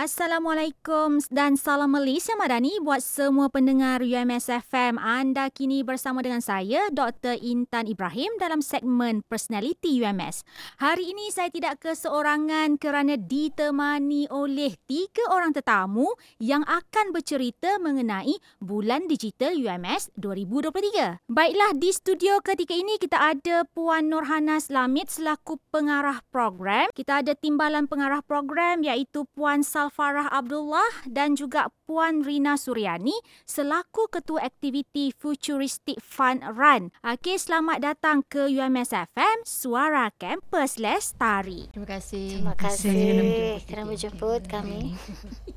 Assalamualaikum dan salam Malaysia Madani buat semua pendengar UMS FM. Anda kini bersama dengan saya Dr. Intan Ibrahim dalam segmen Personality UMS. Hari ini saya tidak keseorangan kerana ditemani oleh tiga orang tetamu yang akan bercerita mengenai Bulan Digital UMS 2023. Baiklah di studio ketika ini kita ada Puan Nurhana Slamit selaku pengarah program. Kita ada timbalan pengarah program iaitu Puan Salfarah Abdullah dan juga Puan Rina Suryani selaku Ketua Aktiviti Futuristic Fun Run. Okey, selamat datang ke UMS FM, Suara Kampus Lestari. Terima kasih. Terima kasih kerana menjemput kami.